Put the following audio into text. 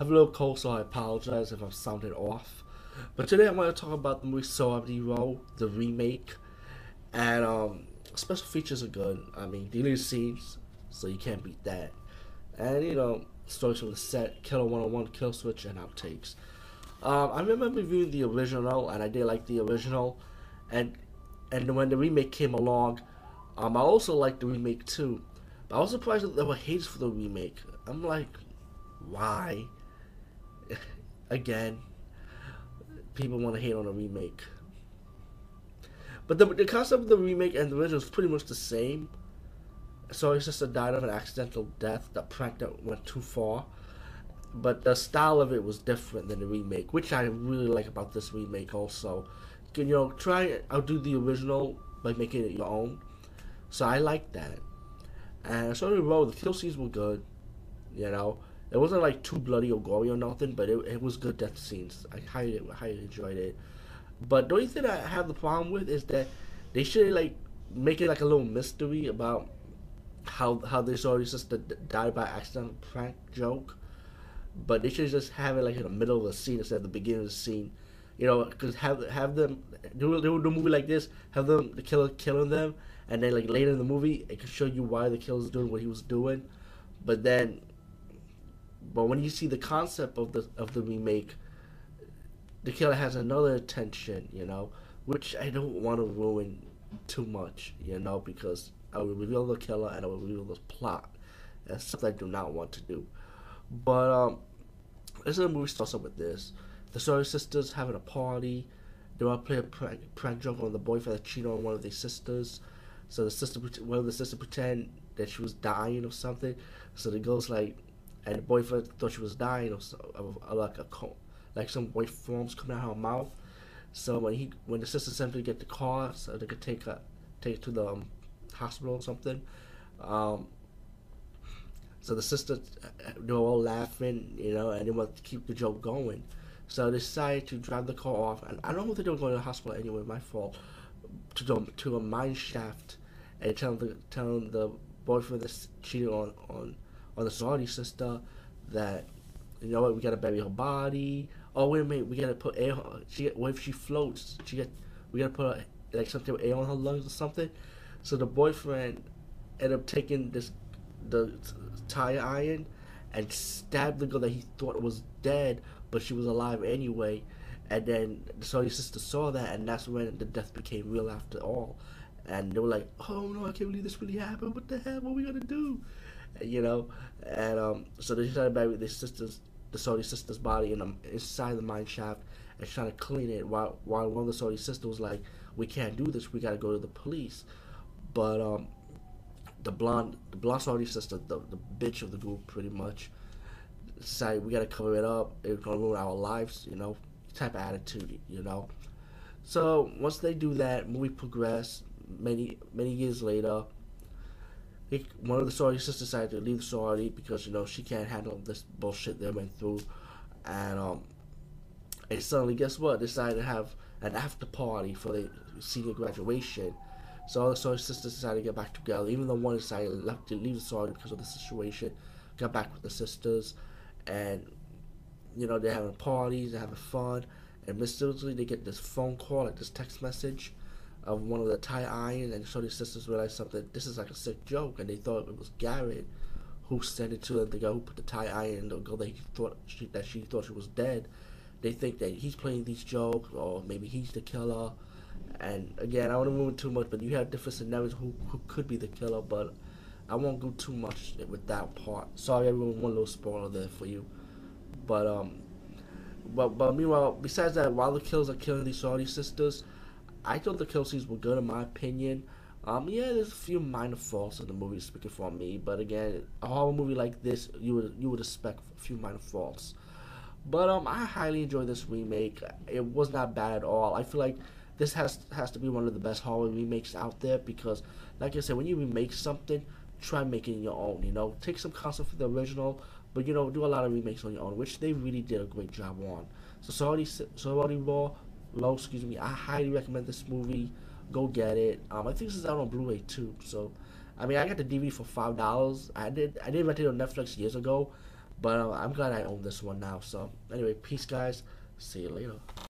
have a little cold, so I apologize if I'm sounding off. But today I want to talk about the movie Sorority Row, the remake, and um, special features are good. I mean, deleted scenes, so you can't beat that, and you know, stories from the set, Killer 101, Kill Switch, and outtakes. Um, I remember reviewing the original, and I did like the original, and and when the remake came along, um, I also liked the remake too. But I was surprised that there were haters for the remake. I'm like, why? Again, people want to hate on a remake. But the, the concept of the remake and the original is pretty much the same. So it's just a died of an accidental death. The prank that went too far. But the style of it was different than the remake, which I really like about this remake also. You know, try outdo the original by making it your own. So I like that. And so Row, the kill scenes were good. You know, it wasn't like too bloody or gory or nothing, but it, it was good death scenes. I highly highly enjoyed it. But the only thing I have the problem with is that they should like make it like a little mystery about how how this already just died by accident prank joke. But they should just have it like in the middle of the scene instead of the beginning of the scene. You know, because have have them do, do a movie like this, have them the killer killing them, and then like later in the movie, it can show you why the killer's doing what he was doing. But then, but when you see the concept of the of the remake, the killer has another intention, you know, which I don't want to ruin too much, you know, because I will reveal the killer and I will reveal the plot. That's something I do not want to do. But um, this is a movie starts up with this: the Sorry sisters having a party. They want to play a prank, prank joke on the boyfriend that cheated on one of their sisters. So the sister, one of the sisters pretend that she was dying or something. So the girl's like, and the boyfriend thought she was dying or, so, or like a like some white foams coming out of her mouth. So when he when the sister sent her to get the car so they could take her take her to the um, hospital or something. Um, so the sister they were all laughing, you know, and they want to keep the joke going. So they decided to drive the car off, and I don't know if they were going to the hospital anyway. My fault. To the, to a mine shaft, and tell the telling the boyfriend that's cheating on on on the sorority sister that you know what we gotta bury her body oh wait a minute, we gotta put air. She what if she floats? She get we gotta put like something with air on her lungs or something. So the boyfriend ended up taking this the tire iron and stabbed the girl that he thought was dead, but she was alive anyway. And then the his sister saw that, and that's when the death became real after all. And they were like, "Oh no, I can't believe this really happened. What the hell? What are we gonna do?" You know. And um, so they decided to bury their sister's the sorority sister's body in the, inside the mine shaft and trying to clean it while while one of the sorority sisters was like, "We can't do this. We got to go to the police." But um, the blonde the blonde sorority sister, the the bitch of the group, pretty much decided we got to cover it up. It's gonna ruin our lives, you know, type of attitude, you know. So once they do that, movie progress. Many many years later, he, one of the sorority sisters decided to leave the sorority because you know she can't handle this bullshit they went through, and um, and suddenly guess what? Decided to have an after party for the senior graduation. So all the sorority sisters decided to get back together. Even though one decided left to leave the sorority because of the situation, got back with the sisters, and you know they're having parties, they're having fun, and mysteriously they get this phone call, like this text message of one of the tie iron, and the sisters realized something. This is like a sick joke, and they thought it was Garrett who sent it to them. The guy who put the tie iron, the girl that he thought she, that she thought she was dead. They think that he's playing these jokes, or maybe he's the killer. And again, I don't move too much, but you have different scenarios who who could be the killer, but I won't go too much with that part. Sorry, everyone, one little spoiler there for you. But um, but but meanwhile, besides that, while the killers are killing these sorority sisters, I thought the kill scenes were good in my opinion. Um, yeah, there's a few minor faults in the movie speaking for me, but again, a horror movie like this, you would you would expect a few minor faults. But um, I highly enjoyed this remake. It was not bad at all. I feel like this has has to be one of the best horror remakes out there because, like I said, when you remake something, try making your own. You know, take some concept from the original, but you know, do a lot of remakes on your own, which they really did a great job on. So sorry, Sorority Row Low, excuse me. I highly recommend this movie. Go get it. Um, I think this is out on Blu-ray too. So, I mean, I got the DVD for five dollars. I did I did rent it on Netflix years ago, But uh, I'm glad I own this one now. So anyway, peace, guys. See you later.